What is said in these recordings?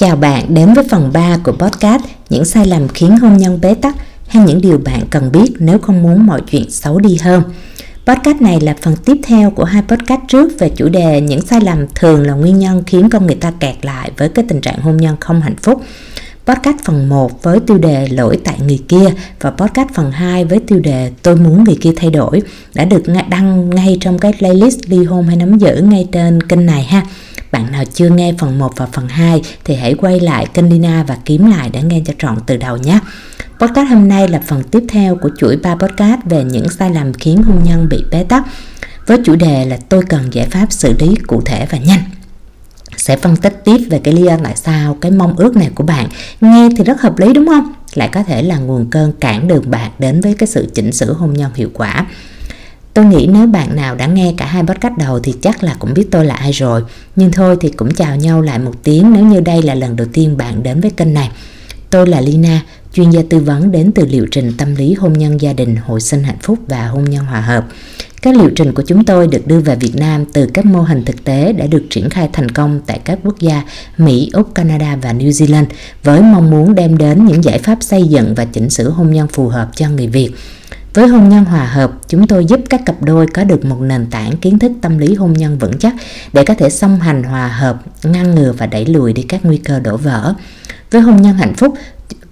Chào bạn đến với phần 3 của podcast Những sai lầm khiến hôn nhân bế tắc hay những điều bạn cần biết nếu không muốn mọi chuyện xấu đi hơn. Podcast này là phần tiếp theo của hai podcast trước về chủ đề những sai lầm thường là nguyên nhân khiến con người ta kẹt lại với cái tình trạng hôn nhân không hạnh phúc. Podcast phần 1 với tiêu đề lỗi tại người kia và podcast phần 2 với tiêu đề tôi muốn người kia thay đổi đã được đăng ngay trong cái playlist ly hôn hay nắm giữ ngay trên kênh này ha. Bạn nào chưa nghe phần 1 và phần 2 thì hãy quay lại kênh Lina và kiếm lại để nghe cho trọn từ đầu nhé. Podcast hôm nay là phần tiếp theo của chuỗi 3 podcast về những sai lầm khiến hôn nhân bị bế tắc, với chủ đề là tôi cần giải pháp xử lý cụ thể và nhanh. Sẽ phân tích tiếp về cái lý do tại sao, cái mong ước này của bạn. Nghe thì rất hợp lý, đúng không? Lại có thể là nguồn cơn cản đường bạn đến với cái sự chỉnh sửa hôn nhân hiệu quả. Tôi nghĩ nếu bạn nào đã nghe cả hai podcast đầu thì chắc là cũng biết tôi là ai rồi. Nhưng thôi thì cũng chào nhau lại một tiếng nếu như đây là lần đầu tiên bạn đến với kênh này. Tôi là Lina, chuyên gia tư vấn đến từ liệu trình tâm lý hôn nhân gia đình, hồi sinh hạnh phúc và hôn nhân hòa hợp. Các liệu trình của chúng tôi được đưa về Việt Nam từ các mô hình thực tế đã được triển khai thành công tại các quốc gia Mỹ, Úc, Canada và New Zealand với mong muốn đem đến những giải pháp xây dựng và chỉnh sửa hôn nhân phù hợp cho người Việt. Với hôn nhân hòa hợp, chúng tôi giúp các cặp đôi có được một nền tảng kiến thức tâm lý hôn nhân vững chắc để có thể song hành hòa hợp, ngăn ngừa và đẩy lùi đi các nguy cơ đổ vỡ. Với hôn nhân hạnh phúc,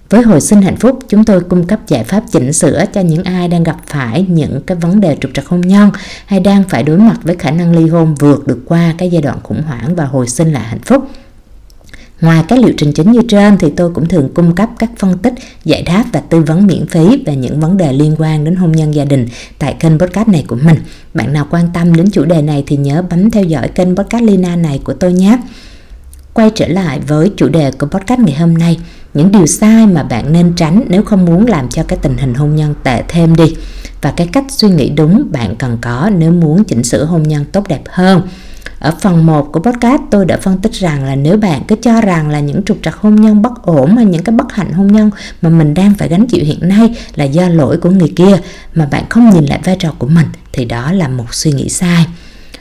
với hồi sinh hạnh phúc, chúng tôi cung cấp giải pháp chỉnh sửa cho những ai đang gặp phải những cái vấn đề trục trặc hôn nhân hay đang phải đối mặt với khả năng ly hôn vượt được qua cái giai đoạn khủng hoảng và hồi sinh lại hạnh phúc. Ngoài các liệu trình chính như trên thì tôi cũng thường cung cấp các phân tích, giải đáp và tư vấn miễn phí về những vấn đề liên quan đến hôn nhân gia đình tại kênh podcast này của mình. Bạn nào quan tâm đến chủ đề này thì nhớ bấm theo dõi kênh podcast Lina này của tôi nhé. Quay trở lại với chủ đề của podcast ngày hôm nay, những điều sai mà bạn nên tránh nếu không muốn làm cho cái tình hình hôn nhân tệ thêm đi và cái cách suy nghĩ đúng bạn cần có nếu muốn chỉnh sửa hôn nhân tốt đẹp hơn ở phần 1 của podcast, tôi đã phân tích rằng là nếu bạn cứ cho rằng là những trục trặc hôn nhân bất ổn hay những cái bất hạnh hôn nhân mà mình đang phải gánh chịu hiện nay là do lỗi của người kia mà bạn không nhìn lại vai trò của mình, thì đó là một suy nghĩ sai.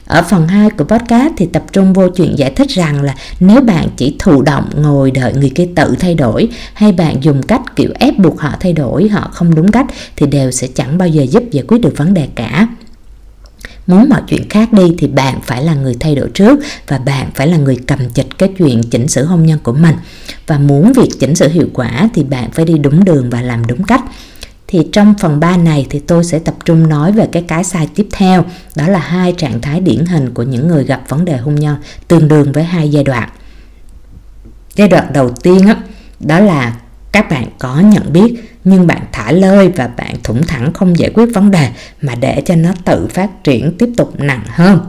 Ở phần 2 của podcast thì tập trung vô chuyện giải thích rằng là nếu bạn chỉ thụ động ngồi đợi người kia tự thay đổi hay bạn dùng cách kiểu ép buộc họ thay đổi, họ không đúng cách thì đều sẽ chẳng bao giờ giúp giải quyết được vấn đề cả muốn mọi chuyện khác đi thì bạn phải là người thay đổi trước và bạn phải là người cầm chịch cái chuyện chỉnh sửa hôn nhân của mình. Và muốn việc chỉnh sửa hiệu quả thì bạn phải đi đúng đường và làm đúng cách. Thì trong phần 3 này thì tôi sẽ tập trung nói về cái cái sai tiếp theo đó là hai trạng thái điển hình của những người gặp vấn đề hôn nhân tương đương với hai giai đoạn. Giai đoạn đầu tiên đó, đó là các bạn có nhận biết nhưng bạn thả lơi và bạn thủng thẳng không giải quyết vấn đề mà để cho nó tự phát triển tiếp tục nặng hơn.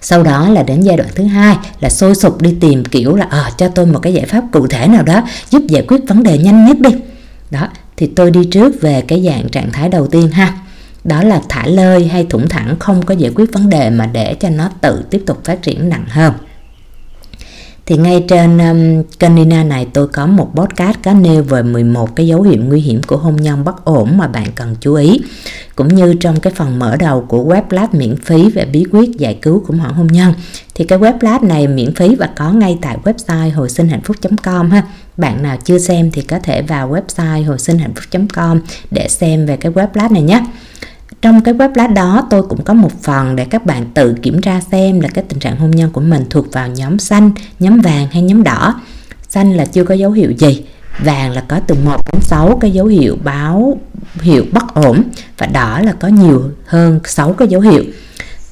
Sau đó là đến giai đoạn thứ hai là sôi sục đi tìm kiểu là ờ à, cho tôi một cái giải pháp cụ thể nào đó giúp giải quyết vấn đề nhanh nhất đi. Đó thì tôi đi trước về cái dạng trạng thái đầu tiên ha. Đó là thả lơi hay thủng thẳng không có giải quyết vấn đề mà để cho nó tự tiếp tục phát triển nặng hơn thì ngay trên um, kênh Nina này tôi có một podcast có nêu về 11 cái dấu hiệu nguy hiểm của hôn nhân bất ổn mà bạn cần chú ý. Cũng như trong cái phần mở đầu của web lab miễn phí về bí quyết giải cứu khủng hoảng hôn nhân. Thì cái web lab này miễn phí và có ngay tại website hồi sinh hạnh phúc.com ha. Bạn nào chưa xem thì có thể vào website hồi sinh hạnh phúc.com để xem về cái web lab này nhé trong cái web lá đó tôi cũng có một phần để các bạn tự kiểm tra xem là cái tình trạng hôn nhân của mình thuộc vào nhóm xanh, nhóm vàng hay nhóm đỏ. Xanh là chưa có dấu hiệu gì, vàng là có từ 1 đến 6 cái dấu hiệu báo hiệu bất ổn và đỏ là có nhiều hơn 6 cái dấu hiệu.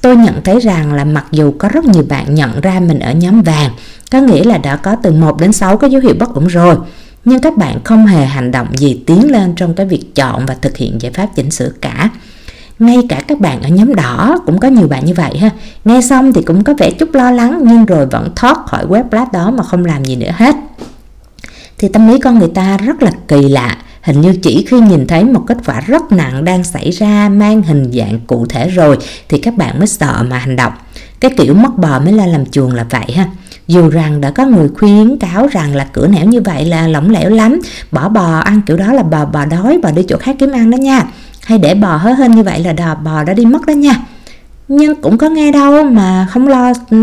Tôi nhận thấy rằng là mặc dù có rất nhiều bạn nhận ra mình ở nhóm vàng, có nghĩa là đã có từ 1 đến 6 cái dấu hiệu bất ổn rồi, nhưng các bạn không hề hành động gì tiến lên trong cái việc chọn và thực hiện giải pháp chỉnh sửa cả ngay cả các bạn ở nhóm đỏ cũng có nhiều bạn như vậy ha. Nghe xong thì cũng có vẻ chút lo lắng, nhưng rồi vẫn thoát khỏi web blast đó mà không làm gì nữa hết. Thì tâm lý con người ta rất là kỳ lạ. Hình như chỉ khi nhìn thấy một kết quả rất nặng đang xảy ra, mang hình dạng cụ thể rồi, thì các bạn mới sợ mà hành động. Cái kiểu mất bò mới la làm chuồng là vậy ha. Dù rằng đã có người khuyến cáo rằng là cửa nẻo như vậy là lỏng lẻo lắm, bỏ bò ăn kiểu đó là bò bò đói, bò đi chỗ khác kiếm ăn đó nha hay để bò hớ hên như vậy là đò bò đã đi mất đó nha. Nhưng cũng có nghe đâu mà không lo ừ,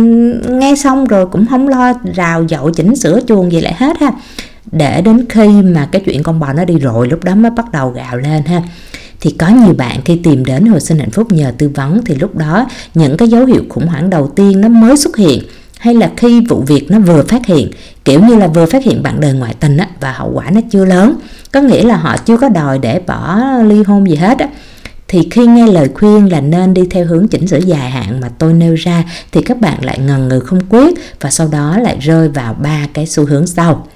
nghe xong rồi cũng không lo rào dậu chỉnh sửa chuồng gì lại hết ha. Để đến khi mà cái chuyện con bò nó đi rồi, lúc đó mới bắt đầu gào lên ha. Thì có nhiều bạn khi tìm đến hồi sinh hạnh phúc nhờ tư vấn thì lúc đó những cái dấu hiệu khủng hoảng đầu tiên nó mới xuất hiện hay là khi vụ việc nó vừa phát hiện kiểu như là vừa phát hiện bạn đời ngoại tình á, và hậu quả nó chưa lớn có nghĩa là họ chưa có đòi để bỏ ly hôn gì hết á, thì khi nghe lời khuyên là nên đi theo hướng chỉnh sửa dài hạn mà tôi nêu ra thì các bạn lại ngần ngừ không quyết và sau đó lại rơi vào ba cái xu hướng sau.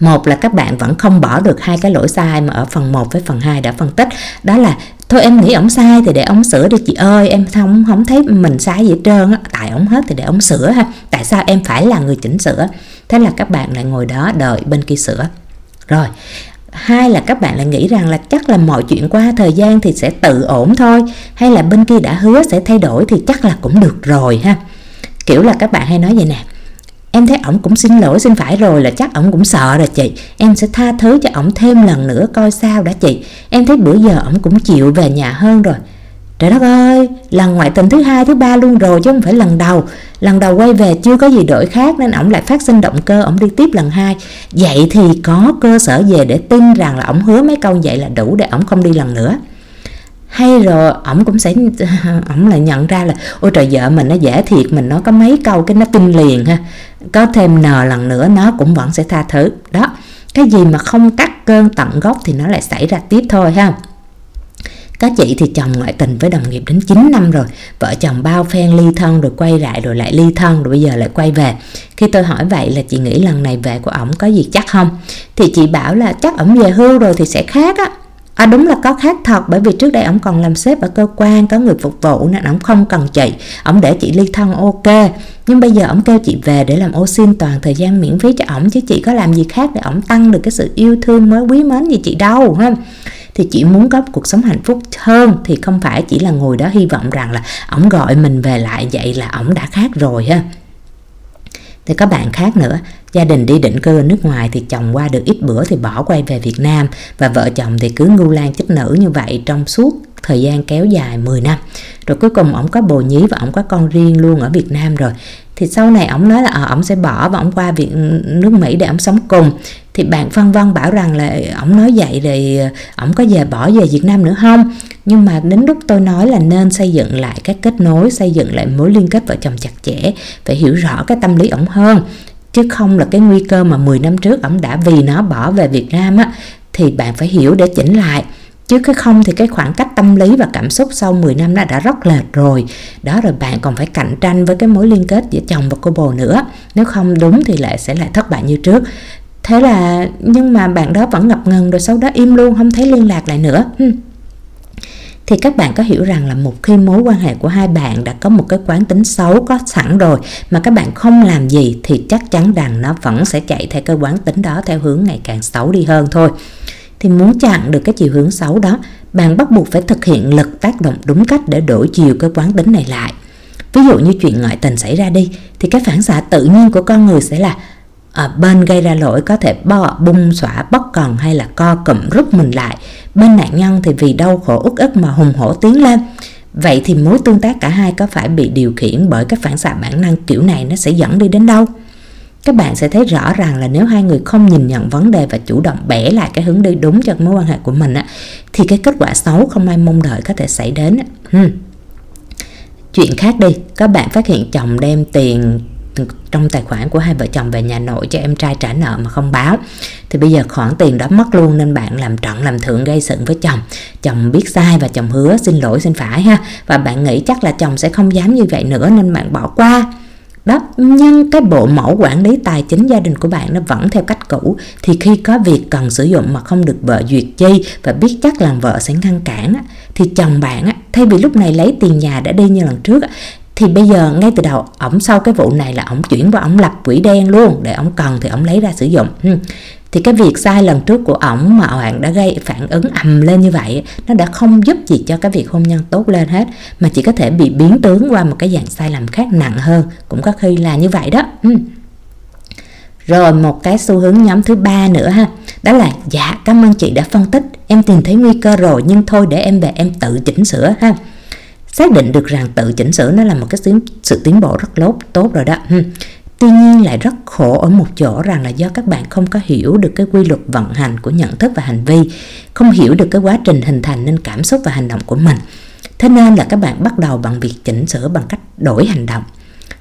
Một là các bạn vẫn không bỏ được hai cái lỗi sai mà ở phần 1 với phần 2 đã phân tích đó là thôi em nghĩ ổng sai thì để ổng sửa đi chị ơi. Em không không thấy mình sai gì hết trơn á. Tại ổng hết thì để ổng sửa ha. Tại sao em phải là người chỉnh sửa? Thế là các bạn lại ngồi đó đợi bên kia sửa. Rồi, hai là các bạn lại nghĩ rằng là chắc là mọi chuyện qua thời gian thì sẽ tự ổn thôi, hay là bên kia đã hứa sẽ thay đổi thì chắc là cũng được rồi ha. Kiểu là các bạn hay nói vậy nè em thấy ổng cũng xin lỗi, xin phải rồi là chắc ổng cũng sợ rồi chị. Em sẽ tha thứ cho ổng thêm lần nữa, coi sao đã chị. Em thấy bữa giờ ổng cũng chịu về nhà hơn rồi. Trời đất ơi, lần ngoại tình thứ hai, thứ ba luôn rồi chứ không phải lần đầu. Lần đầu quay về chưa có gì đổi khác nên ổng lại phát sinh động cơ, ổng đi tiếp lần hai. Vậy thì có cơ sở về để tin rằng là ổng hứa mấy câu vậy là đủ để ổng không đi lần nữa. Hay rồi, ổng cũng sẽ, ổng lại nhận ra là, ôi trời, vợ mình nó dễ thiệt, mình nói có mấy câu cái nó tin liền ha có thêm n lần nữa, nó cũng vẫn sẽ tha thứ. Đó, cái gì mà không cắt cơn tận gốc thì nó lại xảy ra tiếp thôi ha. Các chị thì chồng ngoại tình với đồng nghiệp đến 9 năm rồi. Vợ chồng bao phen ly thân rồi quay lại, rồi lại ly thân, rồi bây giờ lại quay về. Khi tôi hỏi vậy là chị nghĩ lần này về của ổng có gì chắc không? Thì chị bảo là chắc ổng về hưu rồi thì sẽ khác á. À đúng là có khác thật, bởi vì trước đây ổng còn làm sếp ở cơ quan, có người phục vụ nên ổng không cần chị. Ổng để chị ly thân, ok. Nhưng bây giờ ổng kêu chị về để làm ô xin toàn thời gian miễn phí cho ổng, chứ chị có làm gì khác để ổng tăng được cái sự yêu thương mới, quý mến gì chị đâu, ha? Thì chị muốn có cuộc sống hạnh phúc hơn, thì không phải chỉ là ngồi đó hy vọng rằng là ổng gọi mình về lại, vậy là ổng đã khác rồi, ha? Thì có bạn khác nữa, gia đình đi định cư ở nước ngoài thì chồng qua được ít bữa thì bỏ quay về Việt Nam. Và vợ chồng thì cứ ngu lan chích nữ như vậy trong suốt thời gian kéo dài 10 năm. Rồi cuối cùng ổng có bồ nhí và ổng có con riêng luôn ở Việt Nam rồi. Thì sau này ổng nói là ờ, ổng sẽ bỏ và ổng qua Việt nước Mỹ để ổng sống cùng. Thì bạn phân vân bảo rằng là ổng nói vậy rồi ờ, ổng có về bỏ về Việt Nam nữa không? Nhưng mà đến lúc tôi nói là nên xây dựng lại các kết nối xây dựng lại mối liên kết vợ chồng chặt chẽ phải hiểu rõ cái tâm lý ổng hơn. Chứ không là cái nguy cơ mà 10 năm trước ổng đã vì nó bỏ về Việt Nam á thì bạn phải hiểu để chỉnh lại chứ cái không thì cái khoảng cách tâm lý và cảm xúc sau 10 năm nó đã rất lệch rồi. Đó rồi bạn còn phải cạnh tranh với cái mối liên kết giữa chồng và cô bồ nữa. Nếu không đúng thì lại sẽ lại thất bại như trước. Thế là, nhưng mà bạn đó vẫn ngập ngừng rồi sau đó im luôn, không thấy liên lạc lại nữa. Thì các bạn có hiểu rằng là một khi mối quan hệ của hai bạn đã có một cái quán tính xấu có sẵn rồi mà các bạn không làm gì thì chắc chắn rằng nó vẫn sẽ chạy theo cái quán tính đó theo hướng ngày càng xấu đi hơn thôi thì muốn chặn được cái chiều hướng xấu đó, bạn bắt buộc phải thực hiện lực tác động đúng cách để đổi chiều cái quán tính này lại. Ví dụ như chuyện ngoại tình xảy ra đi, thì cái phản xạ tự nhiên của con người sẽ là ở bên gây ra lỗi có thể bo, bung xỏa bất còn hay là co cụm rút mình lại. Bên nạn nhân thì vì đau khổ, uất ức mà hùng hổ tiến lên. Vậy thì mối tương tác cả hai có phải bị điều khiển bởi các phản xạ bản năng kiểu này nó sẽ dẫn đi đến đâu? Các bạn sẽ thấy rõ ràng là nếu hai người không nhìn nhận vấn đề và chủ động bẻ lại cái hướng đi đúng cho mối quan hệ của mình á, thì cái kết quả xấu không ai mong đợi có thể xảy đến hmm. chuyện khác đi các bạn phát hiện chồng đem tiền trong tài khoản của hai vợ chồng về nhà nội cho em trai trả nợ mà không báo. Thì bây giờ khoản tiền đó mất luôn nên bạn làm trận làm thượng gây sự với chồng. Chồng biết sai và chồng hứa xin lỗi xin phải ha. Và bạn nghĩ chắc là chồng sẽ không dám như vậy nữa nên bạn bỏ qua đó. Nhưng cái bộ mẫu quản lý tài chính gia đình của bạn nó vẫn theo cách cũ. Thì khi có việc cần sử dụng mà không được vợ duyệt chi và biết chắc là vợ sẽ ngăn cản thì chồng bạn thay vì lúc này lấy tiền nhà đã đi như lần trước thì bây giờ ngay từ đầu ổng sau cái vụ này là ổng chuyển vào ổng lập quỹ đen luôn. Để ổng cần thì ổng lấy ra sử dụng thì cái việc sai lần trước của ổng mà bạn đã gây phản ứng ầm lên như vậy nó đã không giúp gì cho cái việc hôn nhân tốt lên hết, mà chỉ có thể bị biến tướng qua một cái dạng sai lầm khác nặng hơn, cũng có khi là như vậy đó. Ừ. Rồi một cái xu hướng nhóm thứ ba nữa ha, đó là dạ cảm ơn chị đã phân tích, em tìm thấy nguy cơ rồi, nhưng thôi để em về em tự chỉnh sửa ha. Xác định được rằng tự chỉnh sửa nó là một cái sự tiến bộ rất lốt, tốt rồi đó. Ừ tuy nhiên lại rất khổ ở một chỗ rằng là do các bạn không có hiểu được cái quy luật vận hành của nhận thức và hành vi, không hiểu được cái quá trình hình thành nên cảm xúc và hành động của mình. Thế nên là các bạn bắt đầu bằng việc chỉnh sửa bằng cách đổi hành động.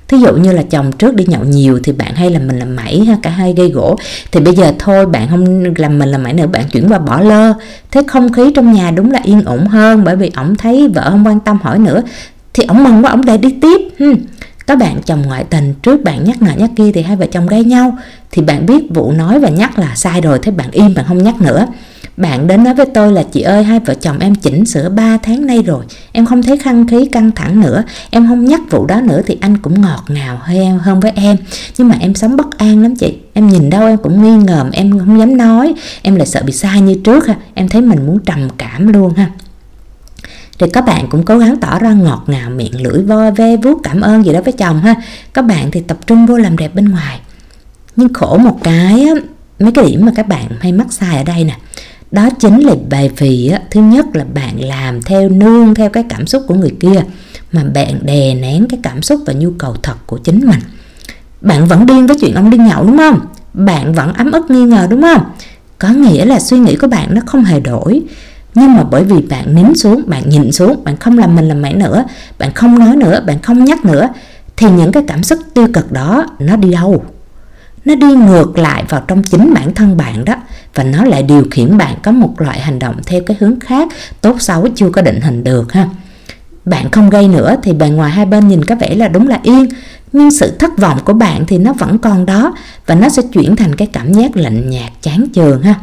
Thí dụ như là chồng trước đi nhậu nhiều thì bạn hay là mình làm mẩy ha, cả hai gây gỗ. Thì bây giờ thôi, bạn không làm mình làm mẩy nữa, bạn chuyển qua bỏ lơ. Thế không khí trong nhà đúng là yên ổn hơn bởi vì ổng thấy vợ không quan tâm hỏi nữa. Thì ổng mừng quá, ổng để đi tiếp. Hmm các bạn chồng ngoại tình trước bạn nhắc nọ nhắc kia thì hai vợ chồng gây nhau. Thì bạn biết vụ nói và nhắc là sai rồi thế bạn im bạn không nhắc nữa. Bạn đến nói với tôi là chị ơi hai vợ chồng em chỉnh sửa 3 tháng nay rồi. Em không thấy khăn khí căng thẳng nữa. Em không nhắc vụ đó nữa thì anh cũng ngọt ngào hơn, hơn với em. Nhưng mà em sống bất an lắm chị. Em nhìn đâu em cũng nghi ngờ em không dám nói. Em lại sợ bị sai như trước ha. Em thấy mình muốn trầm cảm luôn ha thì các bạn cũng cố gắng tỏ ra ngọt ngào miệng lưỡi vo ve vuốt cảm ơn gì đó với chồng ha. Các bạn thì tập trung vô làm đẹp bên ngoài. Nhưng khổ một cái á, mấy cái điểm mà các bạn hay mắc sai ở đây nè. Đó chính là bài vì á, thứ nhất là bạn làm theo nương theo cái cảm xúc của người kia mà bạn đè nén cái cảm xúc và nhu cầu thật của chính mình. Bạn vẫn điên với chuyện ông đi nhậu đúng không? Bạn vẫn ấm ức nghi ngờ đúng không? Có nghĩa là suy nghĩ của bạn nó không hề đổi nhưng mà bởi vì bạn nín xuống, bạn nhìn xuống, bạn không làm mình làm mẹ nữa, bạn không nói nữa, bạn không nhắc nữa, thì những cái cảm xúc tiêu cực đó, nó đi đâu? Nó đi ngược lại vào trong chính bản thân bạn đó, và nó lại điều khiển bạn có một loại hành động theo cái hướng khác, tốt xấu chưa có định hình được ha. Bạn không gây nữa thì bề ngoài hai bên nhìn có vẻ là đúng là yên, nhưng sự thất vọng của bạn thì nó vẫn còn đó, và nó sẽ chuyển thành cái cảm giác lạnh nhạt, chán chường ha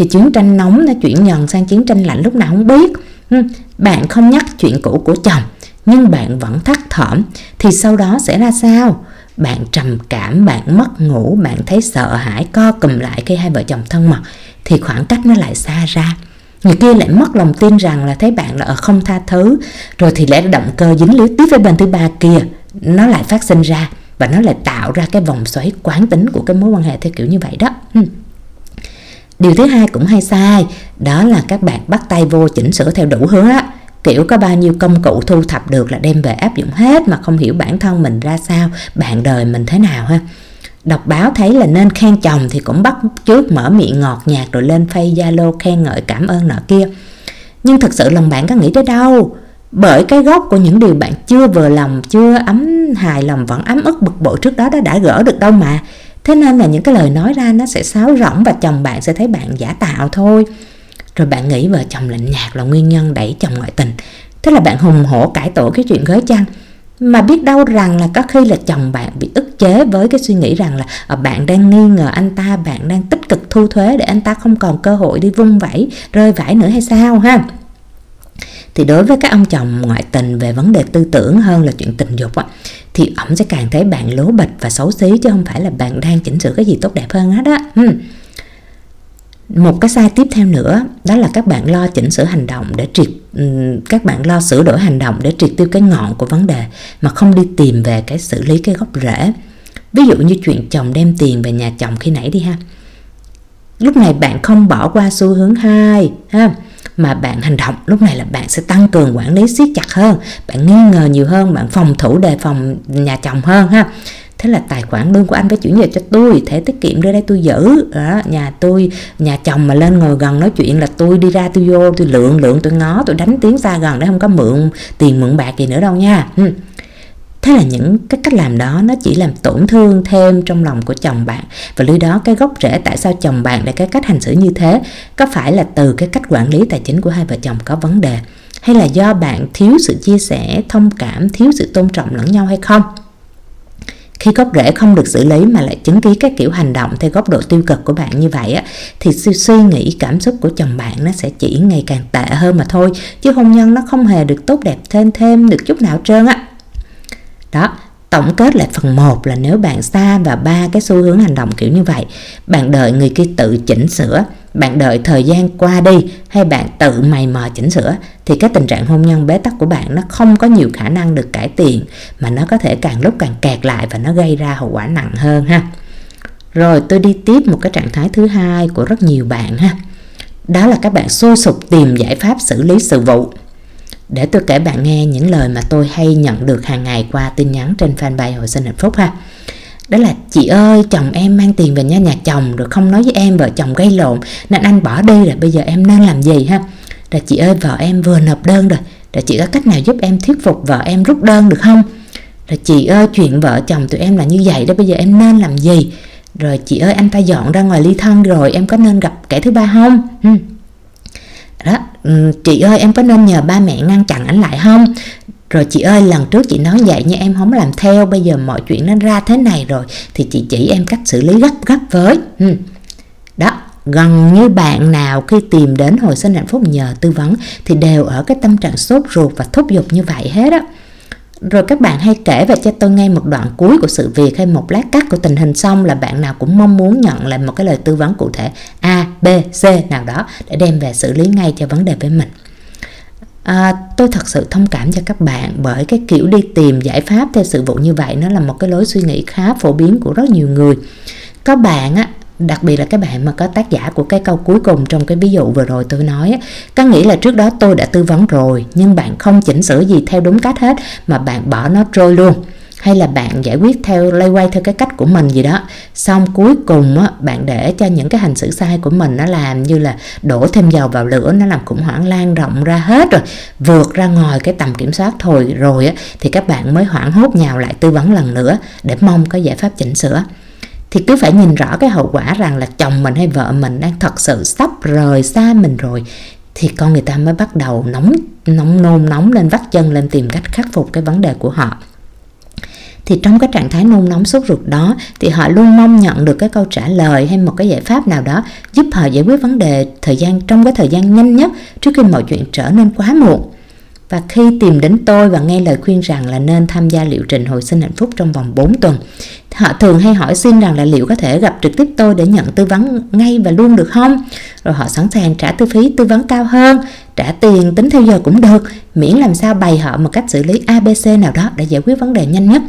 thì chiến tranh nóng nó chuyển dần sang chiến tranh lạnh, lúc nào không biết. Ừ, bạn không nhắc chuyện cũ của chồng, nhưng bạn vẫn thắt thỏm. Thì sau đó sẽ ra sao? Bạn trầm cảm, bạn mất ngủ, bạn thấy sợ hãi, co cùm lại khi hai vợ chồng thân mật. Thì khoảng cách nó lại xa ra. Người kia lại mất lòng tin rằng là thấy bạn là ở không tha thứ. Rồi thì lẽ động cơ dính líu tiếp với bên thứ ba kia, nó lại phát sinh ra và nó lại tạo ra cái vòng xoáy quán tính của cái mối quan hệ theo kiểu như vậy đó. Ừ điều thứ hai cũng hay sai, đó là các bạn bắt tay vô chỉnh sửa theo đủ hướng á. Kiểu có bao nhiêu công cụ thu thập được là đem về áp dụng hết mà không hiểu bản thân mình ra sao, bạn đời mình thế nào ha. Đọc báo thấy là nên khen chồng thì cũng bắt trước mở miệng ngọt nhạt rồi lên phay zalo khen ngợi cảm ơn nọ kia. Nhưng thực sự lòng bạn có nghĩ tới đâu? Bởi cái gốc của những điều bạn chưa vừa lòng, chưa ấm hài lòng, vẫn ấm ức bực bội trước đó đó đã gỡ được đâu mà thế nên là những cái lời nói ra nó sẽ sáo rỗng và chồng bạn sẽ thấy bạn giả tạo thôi. Rồi bạn nghĩ vợ chồng lạnh nhạt là nguyên nhân đẩy chồng ngoại tình. Thế là bạn hùng hổ cải tổ cái chuyện gới chăng? Mà biết đâu rằng là có khi là chồng bạn bị ức chế với cái suy nghĩ rằng là ờ, bạn đang nghi ngờ anh ta, bạn đang tích cực thu thuế để anh ta không còn cơ hội đi vung vẩy rơi vãi nữa hay sao ha? Thì đối với các ông chồng ngoại tình về vấn đề tư tưởng hơn là chuyện tình dục á, thì ổng sẽ càng thấy bạn lố bịch và xấu xí chứ không phải là bạn đang chỉnh sửa cái gì tốt đẹp hơn hết á. Uhm. một cái sai tiếp theo nữa, đó là các bạn lo chỉnh sửa hành động để triệt ừ, các bạn lo sửa đổi hành động để triệt tiêu cái ngọn của vấn đề mà không đi tìm về cái xử lý cái gốc rễ. Ví dụ như chuyện chồng đem tiền về nhà chồng khi nãy đi ha. Lúc này bạn không bỏ qua xu hướng hai, ha mà bạn hành động lúc này là bạn sẽ tăng cường quản lý siết chặt hơn bạn nghi ngờ nhiều hơn bạn phòng thủ đề phòng nhà chồng hơn ha. Thế là tài khoản lương của anh phải chuyển về cho tôi thẻ tiết kiệm đưa đây tôi giữ. Đó, nhà tôi nhà chồng mà lên ngồi gần nói chuyện là tôi đi ra tôi vô tôi lượng lượng tôi ngó tôi đánh tiếng xa gần để không có mượn tiền mượn bạc gì nữa đâu nha. Ừ thế là những cái cách làm đó nó chỉ làm tổn thương thêm trong lòng của chồng bạn. Và lý đó, cái gốc rễ tại sao chồng bạn lại cái cách hành xử như thế, có phải là từ cái cách quản lý tài chính của hai vợ chồng có vấn đề, hay là do bạn thiếu sự chia sẻ, thông cảm, thiếu sự tôn trọng lẫn nhau hay không? Khi gốc rễ không được xử lý mà lại chứng kiến các kiểu hành động theo góc độ tiêu cực của bạn như vậy á, thì suy nghĩ, cảm xúc của chồng bạn nó sẽ chỉ ngày càng tệ hơn mà thôi, chứ hôn nhân nó không hề được tốt đẹp thêm thêm được chút nào trơn á đó, tổng kết lại phần 1 là nếu bạn xa vào ba cái xu hướng hành động kiểu như vậy, bạn đợi người kia tự chỉnh sửa, bạn đợi thời gian qua đi hay bạn tự mày mò chỉnh sửa, thì cái tình trạng hôn nhân bế tắc của bạn nó không có nhiều khả năng được cải thiện, mà nó có thể càng lúc càng kẹt lại và nó gây ra hậu quả nặng hơn ha. Rồi, tôi đi tiếp một cái trạng thái thứ hai của rất nhiều bạn ha. Đó là các bạn sôi sục tìm giải pháp xử lý sự vụ để tôi kể bạn nghe những lời mà tôi hay nhận được hàng ngày qua tin nhắn trên fanpage Hội sinh hạnh phúc ha. Đó là, chị ơi, chồng em mang tiền về nhà nhà chồng rồi không nói với em, vợ chồng gây lộn, nên anh bỏ đi rồi bây giờ em nên làm gì ha. Rồi, chị ơi, vợ em vừa nộp đơn rồi rồi chị có cách nào giúp em thuyết phục vợ em rút đơn được không? Rồi, chị ơi, chuyện vợ chồng tụi em là như vậy đó, bây giờ em nên làm gì? Rồi, chị ơi, anh ta dọn ra ngoài ly thân rồi, em có nên gặp kẻ thứ ba không? Ừ đó Ừ, chị ơi, em có nên nhờ ba mẹ ngăn chặn ảnh lại không? Rồi chị ơi, lần trước chị nói vậy nhưng em không làm theo, bây giờ mọi chuyện nó ra thế này rồi thì chị chỉ em cách xử lý gấp gấp với. Ừ. đó, gần như bạn nào khi tìm đến hồi sinh hạnh phúc nhờ tư vấn thì đều ở cái tâm trạng sốt ruột và thúc giục như vậy hết á rồi các bạn hay kể về cho tôi nghe một đoạn cuối của sự việc hay một lát cắt của tình hình xong là bạn nào cũng mong muốn nhận lại một cái lời tư vấn cụ thể A, B, C nào đó để đem về xử lý ngay cho vấn đề với mình. À, tôi thật sự thông cảm cho các bạn bởi cái kiểu đi tìm giải pháp theo sự vụ như vậy nó là một cái lối suy nghĩ khá phổ biến của rất nhiều người. Có bạn á đặc biệt là các bạn mà có tác giả của cái câu cuối cùng trong cái ví dụ vừa rồi tôi nói có nghĩa là trước đó tôi đã tư vấn rồi nhưng bạn không chỉnh sửa gì theo đúng cách hết mà bạn bỏ nó trôi luôn. Hay là bạn giải quyết theo lay quay theo cái cách của mình gì đó. Xong cuối cùng á, bạn để cho những cái hành xử sai của mình nó làm như là đổ thêm dầu vào lửa nó làm khủng hoảng lan rộng ra hết rồi. Vượt ra ngoài cái tầm kiểm soát thôi rồi á, thì các bạn mới hoảng hốt nhào lại tư vấn lần nữa để mong có giải pháp chỉnh sửa thì cứ phải nhìn rõ cái hậu quả rằng là chồng mình hay vợ mình đang thật sự sắp rời xa mình rồi, thì con người ta mới bắt đầu nóng nóng, nôn nóng lên, vắt chân lên tìm cách khắc phục cái vấn đề của họ. Thì trong cái trạng thái nôn nóng sốt ruột đó, thì họ luôn mong nhận được cái câu trả lời hay một cái giải pháp nào đó giúp họ giải quyết vấn đề thời gian, trong cái thời gian nhanh nhất trước khi mọi chuyện trở nên quá muộn và khi tìm đến tôi và nghe lời khuyên rằng là nên tham gia liệu trình hồi sinh hạnh phúc trong vòng 4 tuần họ thường hay hỏi xin rằng là liệu có thể gặp trực tiếp tôi để nhận tư vấn ngay và luôn được không? Rồi họ sẵn sàng trả tư phí tư vấn cao hơn trả tiền tính theo giờ cũng được miễn làm sao bày họ một cách xử lý abc nào đó để giải quyết vấn đề nhanh nhất.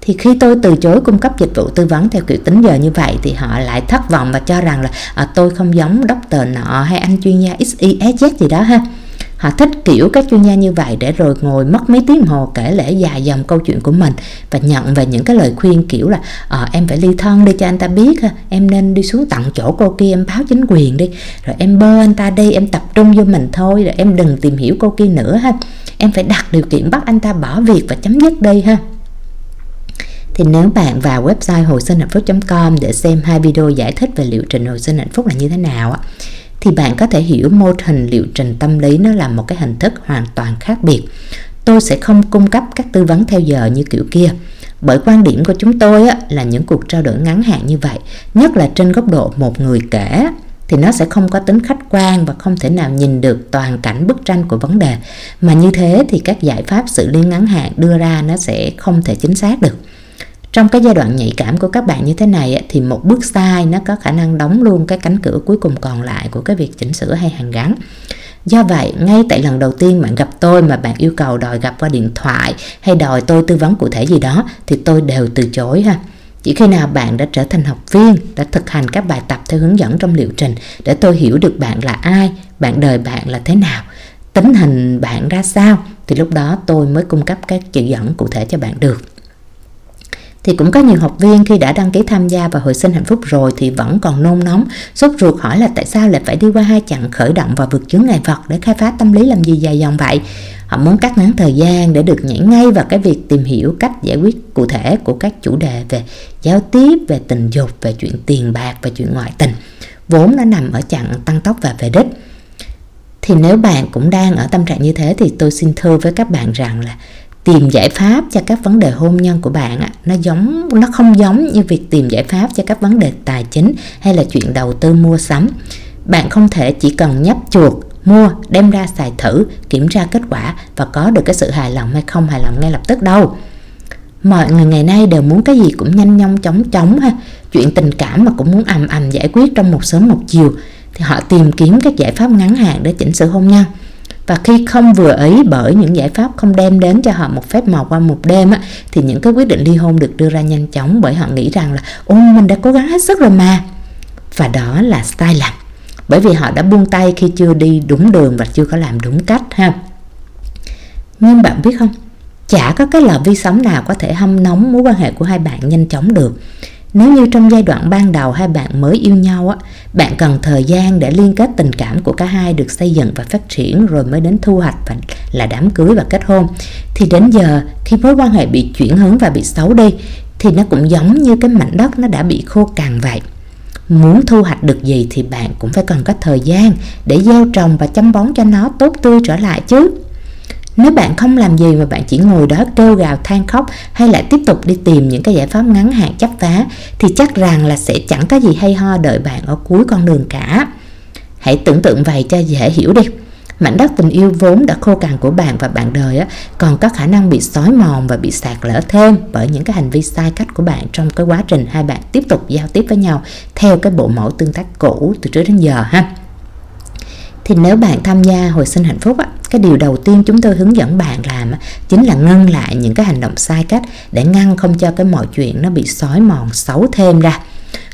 Thì khi tôi từ chối cung cấp dịch vụ tư vấn theo kiểu tính giờ như vậy thì họ lại thất vọng và cho rằng là à, tôi không giống doctor nọ hay anh chuyên gia XYZ gì đó ha họ thích kiểu các chuyên gia như vậy để rồi ngồi mất mấy tiếng hồ kể lễ dài dòng câu chuyện của mình và nhận về những cái lời khuyên kiểu là à, em phải ly thân đi cho anh ta biết ha em nên đi xuống tận chỗ cô kia em báo chính quyền đi rồi em bơ anh ta đi em tập trung vô mình thôi rồi em đừng tìm hiểu cô kia nữa ha. Em phải đặt điều kiện bắt anh ta bỏ việc và chấm dứt đi ha. Thì nếu bạn vào website hồi sinh hạnh phúc.com để xem hai video giải thích về liệu trình hồi sinh hạnh phúc là như thế nào á thì bạn có thể hiểu mô hình liệu trình tâm lý nó là một cái hình thức hoàn toàn khác biệt. Tôi sẽ không cung cấp các tư vấn theo giờ như kiểu kia. Bởi quan điểm của chúng tôi á, là những cuộc trao đổi ngắn hạn như vậy, nhất là trên góc độ một người kể, thì nó sẽ không có tính khách quan và không thể nào nhìn được toàn cảnh bức tranh của vấn đề. Mà như thế thì các giải pháp xử lý ngắn hạn đưa ra nó sẽ không thể chính xác được trong cái giai đoạn nhạy cảm của các bạn như thế này thì một bước sai nó có khả năng đóng luôn cái cánh cửa cuối cùng còn lại của cái việc chỉnh sửa hay hàn gắn Do vậy, ngay tại lần đầu tiên bạn gặp tôi mà bạn yêu cầu đòi gặp qua điện thoại hay đòi tôi tư vấn cụ thể gì đó thì tôi đều từ chối ha. Chỉ khi nào bạn đã trở thành học viên, đã thực hành các bài tập theo hướng dẫn trong liệu trình để tôi hiểu được bạn là ai, bạn đời bạn là thế nào, tính hình bạn ra sao thì lúc đó tôi mới cung cấp các chỉ dẫn cụ thể cho bạn được thì cũng có nhiều học viên khi đã đăng ký tham gia vào hồi sinh hạnh phúc rồi thì vẫn còn nôn nóng, sốt ruột hỏi là tại sao lại phải đi qua hai chặng khởi động và vượt chướng ngại vật để khai phá tâm lý làm gì dài dòng vậy. Họ muốn cắt ngắn thời gian để được nhảy ngay vào cái việc tìm hiểu cách giải quyết cụ thể của các chủ đề về giao tiếp, về tình dục, về chuyện tiền bạc và chuyện ngoại tình. Vốn nó nằm ở chặng tăng tốc và về đích. Thì nếu bạn cũng đang ở tâm trạng như thế thì tôi xin thưa với các bạn rằng là tìm giải pháp cho các vấn đề hôn nhân của bạn á, nó giống nó không giống như việc tìm giải pháp cho các vấn đề tài chính hay là chuyện đầu tư mua sắm. Bạn không thể chỉ cần nhấp chuột mua đem ra xài thử kiểm tra kết quả và có được cái sự hài lòng hay không hài lòng ngay lập tức đâu. Mọi người ngày nay đều muốn cái gì cũng nhanh nhông chóng chóng ha. Chuyện tình cảm mà cũng muốn ầm ầm giải quyết trong một sớm một chiều thì họ tìm kiếm các giải pháp ngắn hạn để chỉnh sửa hôn nhân và khi không vừa ý bởi những giải pháp không đem đến cho họ một phép màu qua một đêm á, thì những cái quyết định ly hôn được đưa ra nhanh chóng bởi họ nghĩ rằng là ô mình đã cố gắng hết sức rồi mà. Và đó là sai lầm. Bởi vì họ đã buông tay khi chưa đi đúng đường và chưa có làm đúng cách ha. Nhưng bạn biết không, chả có cái lò vi sóng nào có thể hâm nóng mối quan hệ của hai bạn nhanh chóng được. Nếu như trong giai đoạn ban đầu hai bạn mới yêu nhau á, bạn cần thời gian để liên kết tình cảm của cả hai được xây dựng và phát triển rồi mới đến thu hoạch và là đám cưới và kết hôn. Thì đến giờ khi mối quan hệ bị chuyển hướng và bị xấu đi thì nó cũng giống như cái mảnh đất nó đã bị khô cằn vậy. Muốn thu hoạch được gì thì bạn cũng phải cần có thời gian để gieo trồng và chăm bón cho nó tốt tươi trở lại chứ. Nếu bạn không làm gì mà bạn chỉ ngồi đó kêu gào than khóc hay lại tiếp tục đi tìm những cái giải pháp ngắn hạn chấp phá thì chắc rằng là sẽ chẳng có gì hay ho đợi bạn ở cuối con đường cả. Hãy tưởng tượng vậy cho dễ hiểu đi. Mảnh đất tình yêu vốn đã khô cằn của bạn và bạn đời á, còn có khả năng bị xói mòn và bị sạt lở thêm bởi những cái hành vi sai cách của bạn trong cái quá trình hai bạn tiếp tục giao tiếp với nhau theo cái bộ mẫu tương tác cũ từ trước đến giờ ha thì nếu bạn tham gia hồi sinh hạnh phúc á, cái điều đầu tiên chúng tôi hướng dẫn bạn làm á, chính là ngưng lại những cái hành động sai cách để ngăn không cho cái mọi chuyện nó bị xói mòn xấu thêm ra.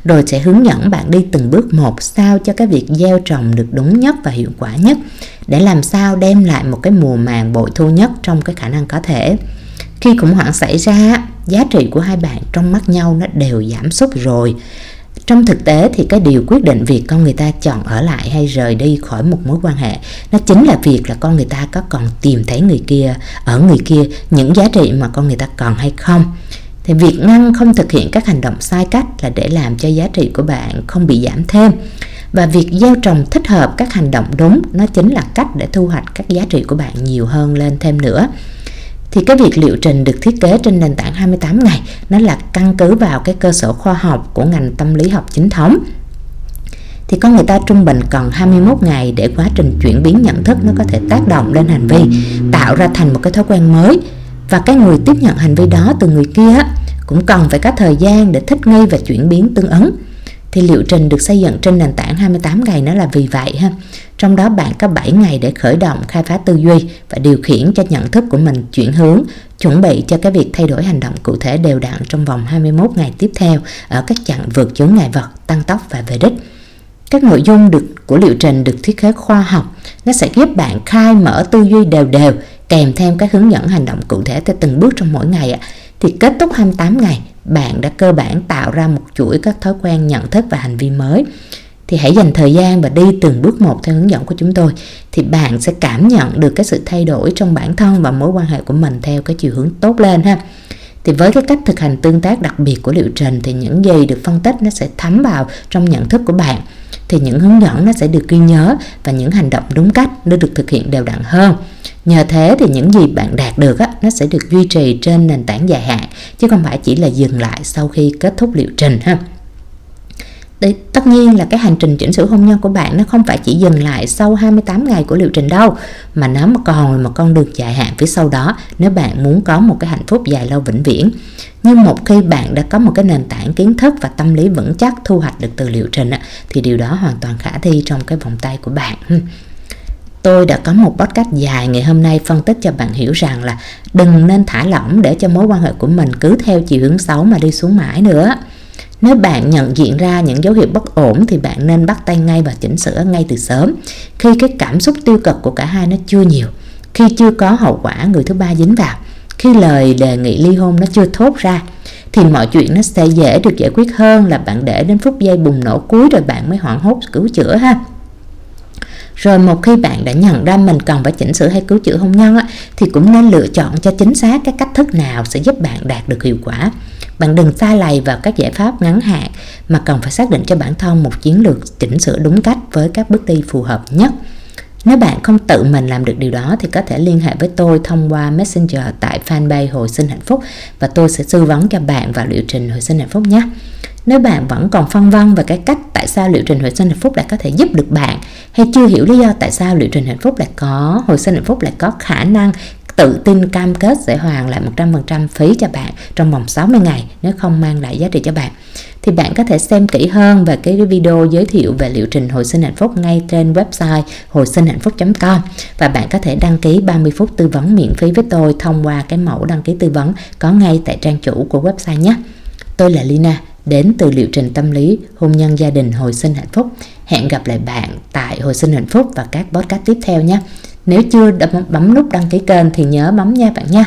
Rồi sẽ hướng dẫn bạn đi từng bước một sao cho cái việc gieo trồng được đúng nhất và hiệu quả nhất để làm sao đem lại một cái mùa màng bội thu nhất trong cái khả năng có thể. Khi khủng hoảng xảy ra giá trị của hai bạn trong mắt nhau nó đều giảm sút rồi trong thực tế thì cái điều quyết định việc con người ta chọn ở lại hay rời đi khỏi một mối quan hệ, nó chính là việc là con người ta có còn tìm thấy người kia, ở người kia những giá trị mà con người ta còn hay không. Thì việc ngăn không thực hiện các hành động sai cách là để làm cho giá trị của bạn không bị giảm thêm. Và việc gieo trồng thích hợp các hành động đúng, nó chính là cách để thu hoạch các giá trị của bạn nhiều hơn lên thêm nữa thì cái việc liệu trình được thiết kế trên nền tảng 28 ngày nó là căn cứ vào cái cơ sở khoa học của ngành tâm lý học chính thống. Thì có người ta trung bình cần 21 ngày để quá trình chuyển biến nhận thức nó có thể tác động lên hành vi, tạo ra thành một cái thói quen mới. Và cái người tiếp nhận hành vi đó từ người kia cũng cần phải có thời gian để thích nghi và chuyển biến tương ứng thì liệu trình được xây dựng trên nền tảng 28 ngày nó là vì vậy ha. Trong đó bạn có 7 ngày để khởi động, khai phá tư duy và điều khiển cho nhận thức của mình chuyển hướng, chuẩn bị cho cái việc thay đổi hành động cụ thể đều đặn trong vòng 21 ngày tiếp theo ở các chặng vượt chướng ngại vật, tăng tốc và về đích. Các nội dung được của liệu trình được thiết kế khoa học, nó sẽ giúp bạn khai mở tư duy đều đều kèm thêm các hướng dẫn hành động cụ thể theo từng bước trong mỗi ngày ạ thì kết thúc 28 ngày, bạn đã cơ bản tạo ra một chuỗi các thói quen, nhận thức và hành vi mới. Thì hãy dành thời gian và đi từng bước một theo hướng dẫn của chúng tôi, thì bạn sẽ cảm nhận được cái sự thay đổi trong bản thân và mối quan hệ của mình theo cái chiều hướng tốt lên ha. Thì với cái cách thực hành tương tác đặc biệt của liệu trình thì những gì được phân tích nó sẽ thấm vào trong nhận thức của bạn thì những hướng dẫn nó sẽ được ghi nhớ và những hành động đúng cách nó được thực hiện đều đặn hơn. Nhờ thế thì những gì bạn đạt được á, nó sẽ được duy trì trên nền tảng dài hạn chứ không phải chỉ là dừng lại sau khi kết thúc liệu trình ha. Đấy, tất nhiên là cái hành trình chỉnh sửa hôn nhân của bạn nó không phải chỉ dừng lại sau 28 ngày của liệu trình đâu mà nó còn là một con đường dài hạn phía sau đó nếu bạn muốn có một cái hạnh phúc dài lâu vĩnh viễn. Nhưng một khi bạn đã có một cái nền tảng kiến thức và tâm lý vững chắc thu hoạch được từ liệu trình thì điều đó hoàn toàn khả thi trong cái vòng tay của bạn. Tôi đã có một podcast dài ngày hôm nay phân tích cho bạn hiểu rằng là đừng nên thả lỏng để cho mối quan hệ của mình cứ theo chiều hướng xấu mà đi xuống mãi nữa nếu bạn nhận diện ra những dấu hiệu bất ổn thì bạn nên bắt tay ngay và chỉnh sửa ngay từ sớm khi cái cảm xúc tiêu cực của cả hai nó chưa nhiều. Khi chưa có hậu quả người thứ ba dính vào. Khi lời đề nghị ly hôn nó chưa thốt ra thì mọi chuyện nó sẽ dễ được giải quyết hơn là bạn để đến phút giây bùng nổ cuối rồi bạn mới hoảng hốt cứu chữa ha. Rồi một khi bạn đã nhận ra mình cần phải chỉnh sửa hay cứu chữa hôn nhân á, thì cũng nên lựa chọn cho chính xác cái cách thức nào sẽ giúp bạn đạt được hiệu quả bạn đừng xa lầy vào các giải pháp ngắn hạn mà cần phải xác định cho bản thân một chiến lược chỉnh sửa đúng cách với các bước đi phù hợp nhất nếu bạn không tự mình làm được điều đó thì có thể liên hệ với tôi thông qua Messenger tại fanpage Hồi sinh hạnh phúc và tôi sẽ tư vấn cho bạn vào liệu trình Hồi sinh hạnh phúc nhé. Nếu bạn vẫn còn phân vân về cái cách tại sao liệu trình hồi sinh hạnh phúc lại có thể giúp được bạn, hay chưa hiểu lý do tại sao liệu trình hạnh phúc lại có, hồi sinh hạnh phúc lại có khả năng tự tin cam kết sẽ hoàn lại 100% phí cho bạn trong vòng 60 ngày nếu không mang lại giá trị cho bạn thì bạn có thể xem kỹ hơn về cái video giới thiệu về liệu trình hồi sinh hạnh phúc ngay trên website hồi sinh hạnh phúc.com và bạn có thể đăng ký 30 phút tư vấn miễn phí với tôi thông qua cái mẫu đăng ký tư vấn có ngay tại trang chủ của website nhé. Tôi là Lina, đến từ liệu trình tâm lý hôn nhân gia đình hồi sinh hạnh phúc. Hẹn gặp lại bạn tại hồi sinh hạnh phúc và các podcast tiếp theo nhé. Nếu chưa bấm nút đăng ký kênh thì nhớ bấm nha bạn nha.